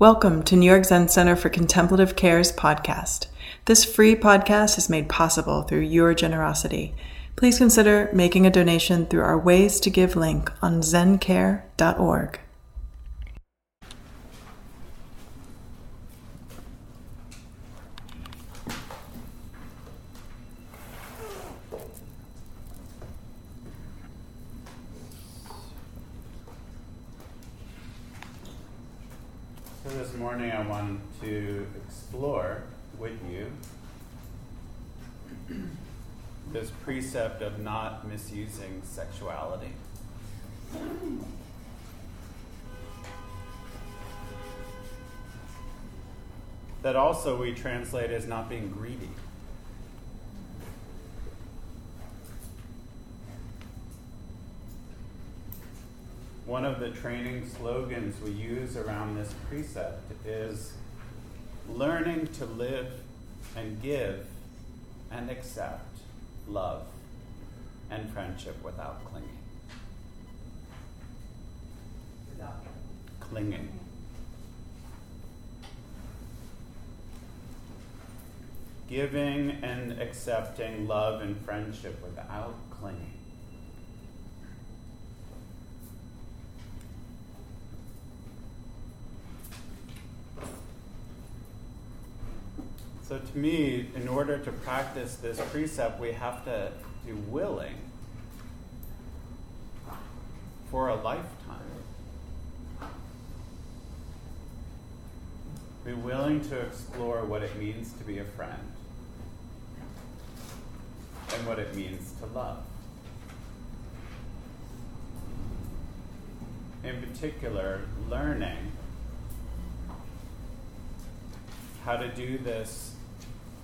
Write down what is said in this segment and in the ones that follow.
Welcome to New York Zen Center for Contemplative Care's podcast. This free podcast is made possible through your generosity. Please consider making a donation through our Ways to Give link on zencare.org. So this morning I want to explore with you this precept of not misusing sexuality. That also we translate as not being greedy. One of the training slogans we use around this precept is learning to live and give and accept love and friendship without clinging. Without Clinging. Giving and accepting love and friendship without clinging. So, to me, in order to practice this precept, we have to be willing for a lifetime. Be willing to explore what it means to be a friend and what it means to love. In particular, learning how to do this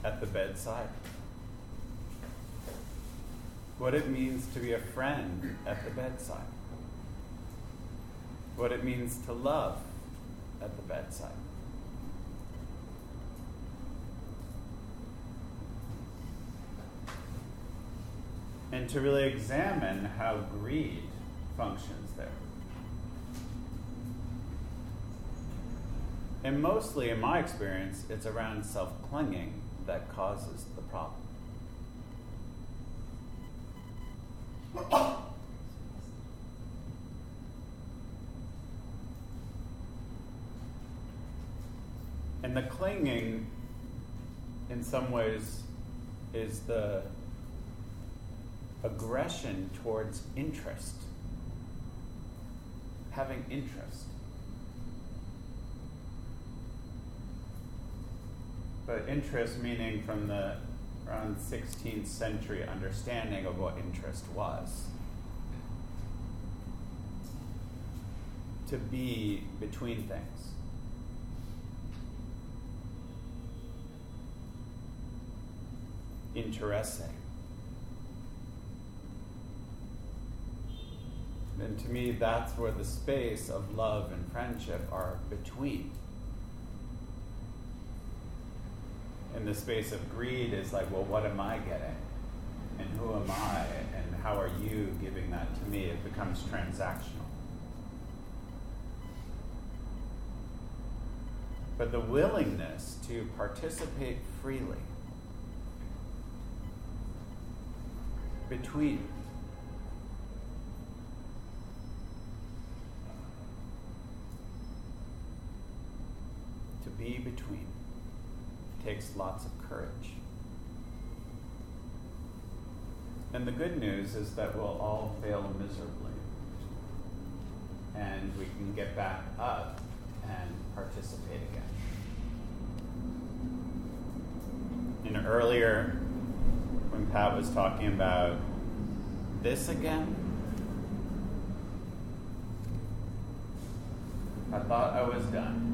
at the bedside. What it means to be a friend at the bedside. What it means to love at the bedside. And to really examine how greed functions there. And mostly, in my experience, it's around self clinging that causes the problem. And the clinging, in some ways, is the aggression towards interest, having interest. But interest meaning from the around 16th century understanding of what interest was. To be between things. Interesting. And to me, that's where the space of love and friendship are between. And the space of greed is like, well, what am I getting? And who am I? And how are you giving that to me? It becomes transactional. But the willingness to participate freely between to be between takes lots of courage. And the good news is that we'll all fail miserably. And we can get back up and participate again. And earlier, when Pat was talking about this again, I thought I was done.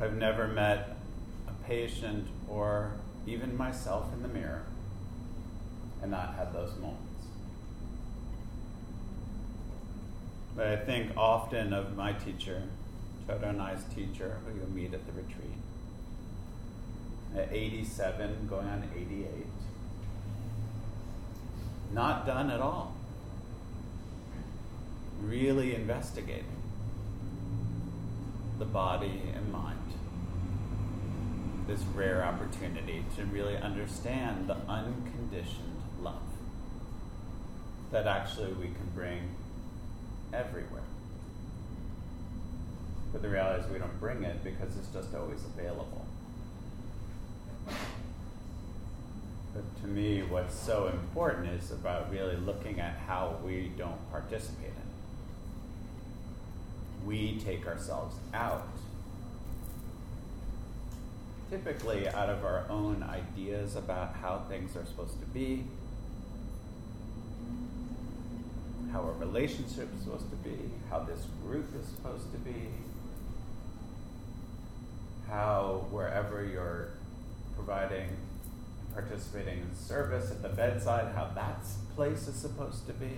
I've never met a patient or even myself in the mirror and not had those moments. But I think often of my teacher, Chodo and teacher, who you'll meet at the retreat, at 87, going on 88. Not done at all. Really investigating the body and mind. This rare opportunity to really understand the unconditioned love that actually we can bring everywhere. But the reality is we don't bring it because it's just always available. But to me, what's so important is about really looking at how we don't participate in it. We take ourselves out. Typically, out of our own ideas about how things are supposed to be, how a relationship is supposed to be, how this group is supposed to be, how wherever you're providing, participating in service at the bedside, how that place is supposed to be.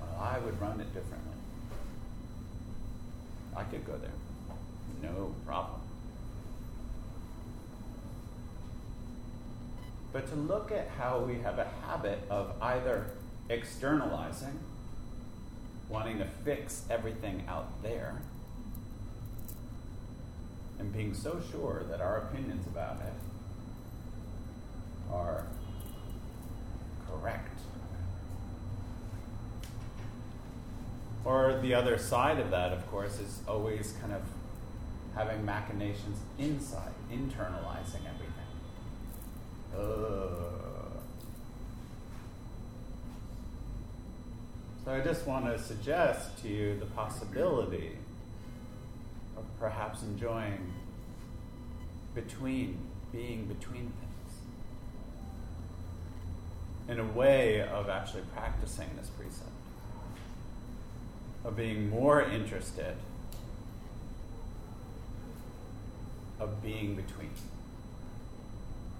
Well, I would run it differently. I could go there. No problem. But to look at how we have a habit of either externalizing, wanting to fix everything out there, and being so sure that our opinions about it are correct. Or the other side of that, of course, is always kind of having machinations inside, internalizing everything. Ugh. So I just want to suggest to you the possibility of perhaps enjoying between, being between things. In a way of actually practicing this precept, of being more interested, of being between,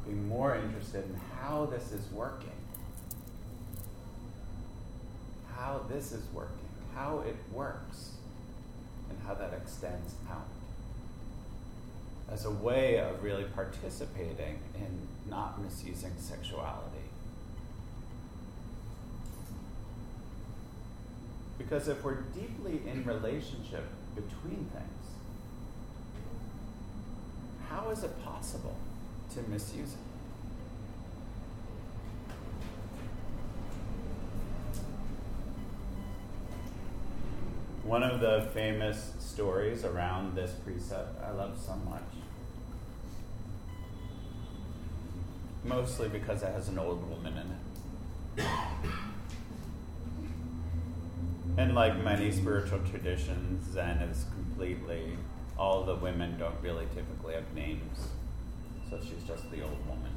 being more interested in how this is working how this is working, how it works, and how that extends out. As a way of really participating in not misusing sexuality. Because if we're deeply in relationship between things, how is it possible to misuse it? One of the famous stories around this precept I love so much. Mostly because it has an old woman in it. And like many spiritual traditions, Zen is completely, all the women don't really typically have names. So she's just the old woman.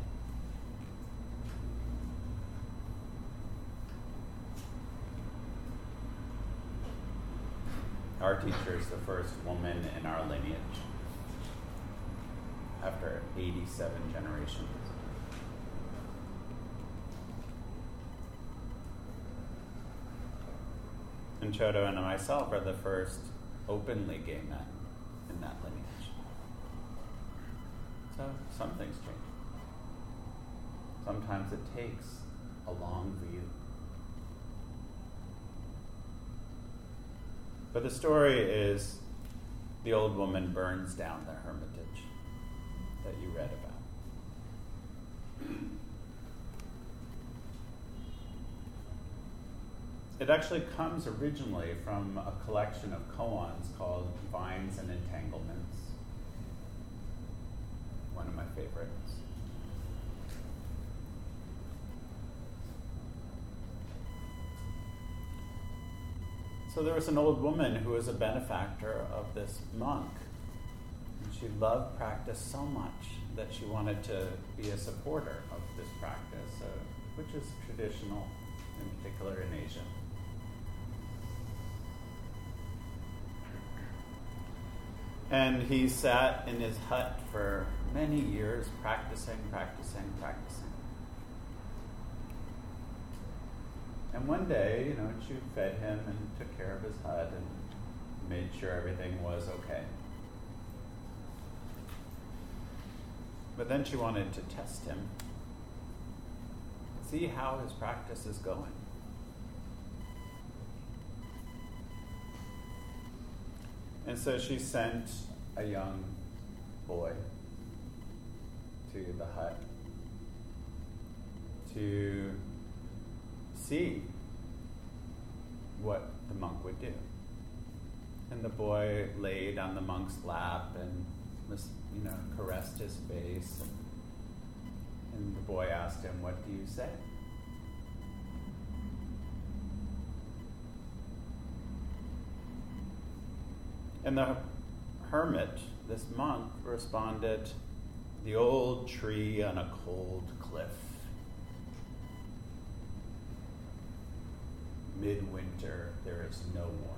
Our teacher is the first woman in our lineage after 87 generations. Chodo and myself are the first openly gay men in that lineage. So some things change. Sometimes it takes a long view. But the story is the old woman burns down the hermitage that you read about. It actually comes originally from a collection of koans called Vines and Entanglements. One of my favorites. So there was an old woman who was a benefactor of this monk. And she loved practice so much that she wanted to be a supporter of this practice, uh, which is traditional, in particular in Asia. And he sat in his hut for many years, practicing, practicing, practicing. And one day, you know, she fed him and took care of his hut and made sure everything was okay. But then she wanted to test him, see how his practice is going. And so she sent a young boy to the hut to see what the monk would do. And the boy laid on the monk's lap and you know, caressed his face. And the boy asked him, What do you say? And the hermit, this monk, responded, The old tree on a cold cliff. Midwinter, there is no warmth.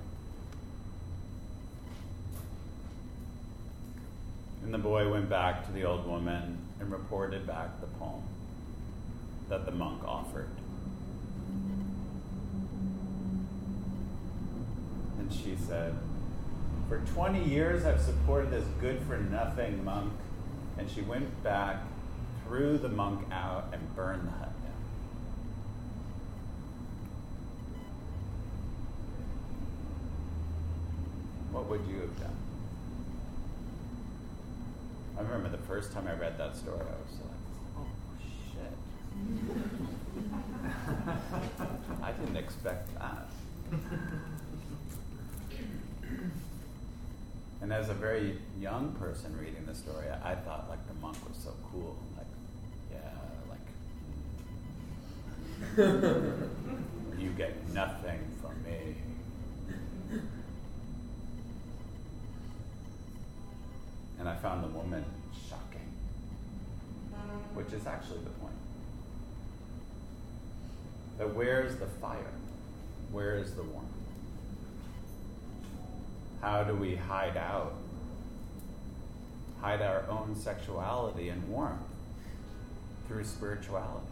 And the boy went back to the old woman and reported back the poem that the monk offered. And she said, For 20 years I've supported this good for nothing monk. And she went back, threw the monk out, and burned the hut down. What would you have done? I remember the first time I read that story, I was like, oh shit. I didn't expect that. As a very young person reading the story, I thought like the monk was so cool. Like, yeah, like you get nothing from me. And I found the woman shocking, which is actually the point. But where's the fire? Where is the warmth? How do we hide out? Hide our own sexuality and warmth through spirituality.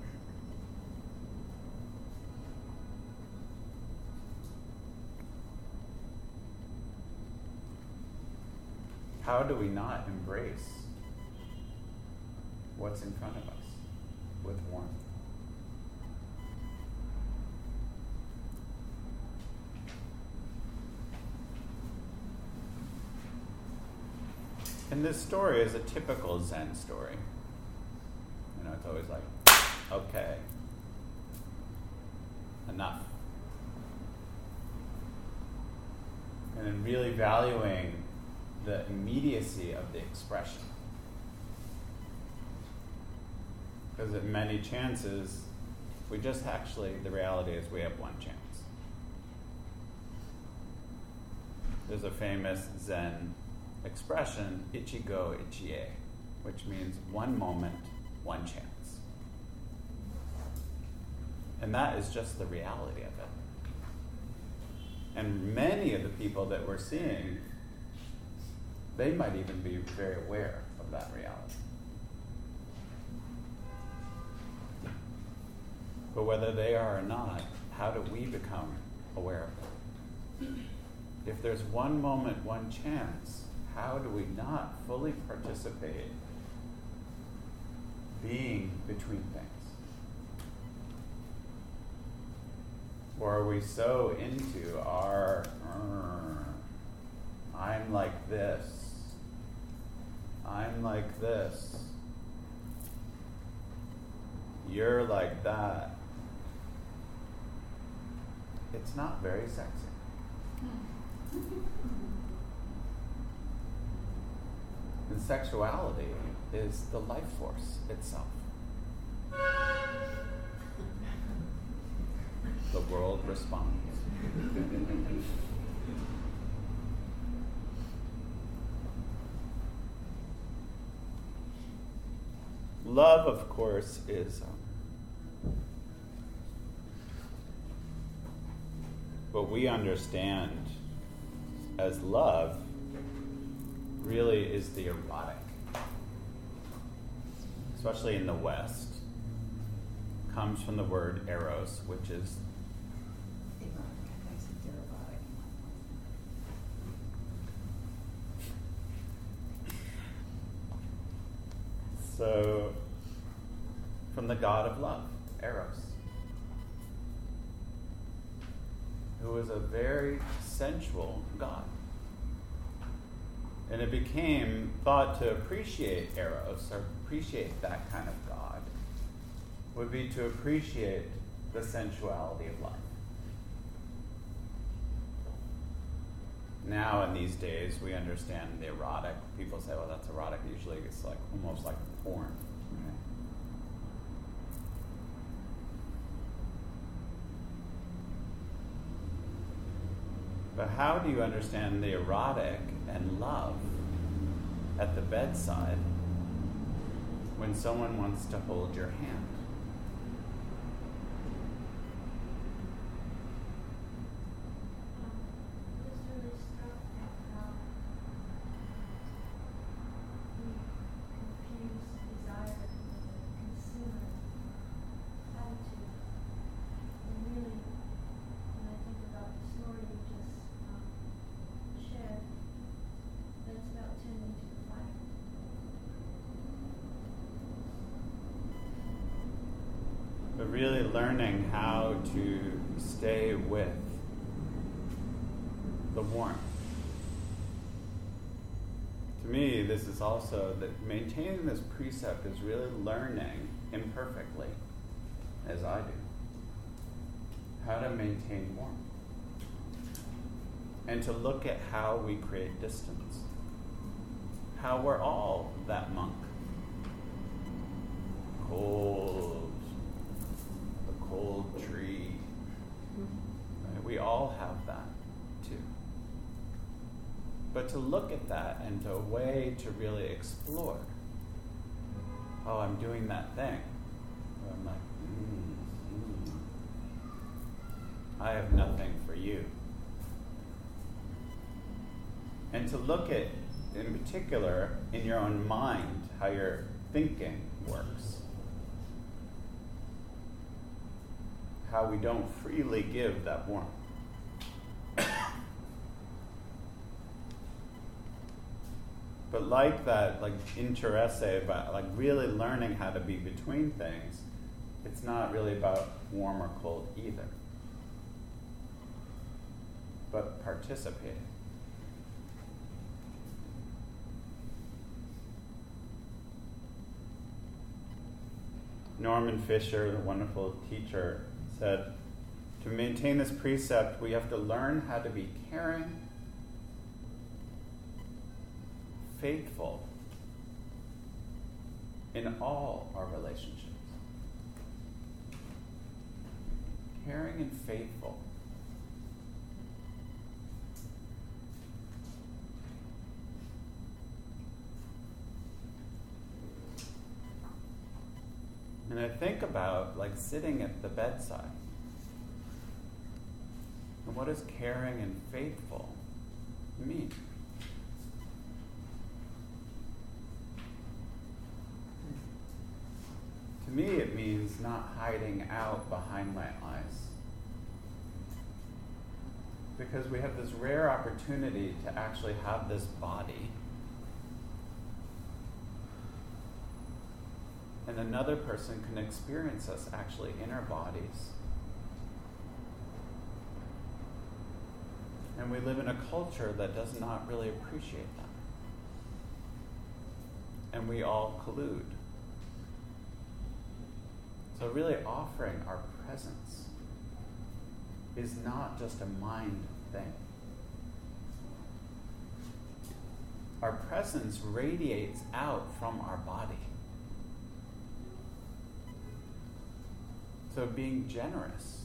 How do we not embrace what's in front of us with warmth? And this story is a typical Zen story. You know, it's always like, okay, enough. And then really valuing the immediacy of the expression. Because at many chances, we just actually, the reality is we have one chance. There's a famous Zen expression, ichigo ichie, eh, which means one moment, one chance. And that is just the reality of it. And many of the people that we're seeing, they might even be very aware of that reality. But whether they are or not, how do we become aware of it? If there's one moment, one chance, how do we not fully participate being between things? Or are we so into our, I'm like this, I'm like this, you're like that? It's not very sexy. And sexuality is the life force itself. The world responds. Love, of course, is um, what we understand as love really is the erotic, especially in the West, comes from the word eros, which is So, from the God of love, Eros, who is a very sensual God. And it became thought to appreciate Eros or appreciate that kind of God would be to appreciate the sensuality of life. Now, in these days, we understand the erotic. People say, well, that's erotic. Usually it's like almost like porn. But how do you understand the erotic and love at the bedside when someone wants to hold your hand? Stay with the warmth. To me, this is also that maintaining this precept is really learning imperfectly, as I do, how to maintain warmth. And to look at how we create distance. How we're all that monk. Cold old tree. We all have that too. But to look at that and to a way to really explore. Oh, I'm doing that thing. I'm like, mm, mm. I have nothing for you. And to look at, in particular, in your own mind, how your thinking works. how we don't freely give that warmth. But like that, like interesse about like really learning how to be between things, it's not really about warm or cold either. But participating. Norman Fischer, the wonderful teacher, said, to maintain this precept, we have to learn how to be caring, faithful in all our relationships. Caring and faithful. And I think about like sitting at the bedside. And what does caring and faithful mean? To me, it means not hiding out behind my eyes. Because we have this rare opportunity to actually have this body and another person can experience us actually in our bodies. And we live in a culture that does not really appreciate that. And we all collude. So, really, offering our presence is not just a mind thing. Our presence radiates out from our body. So being generous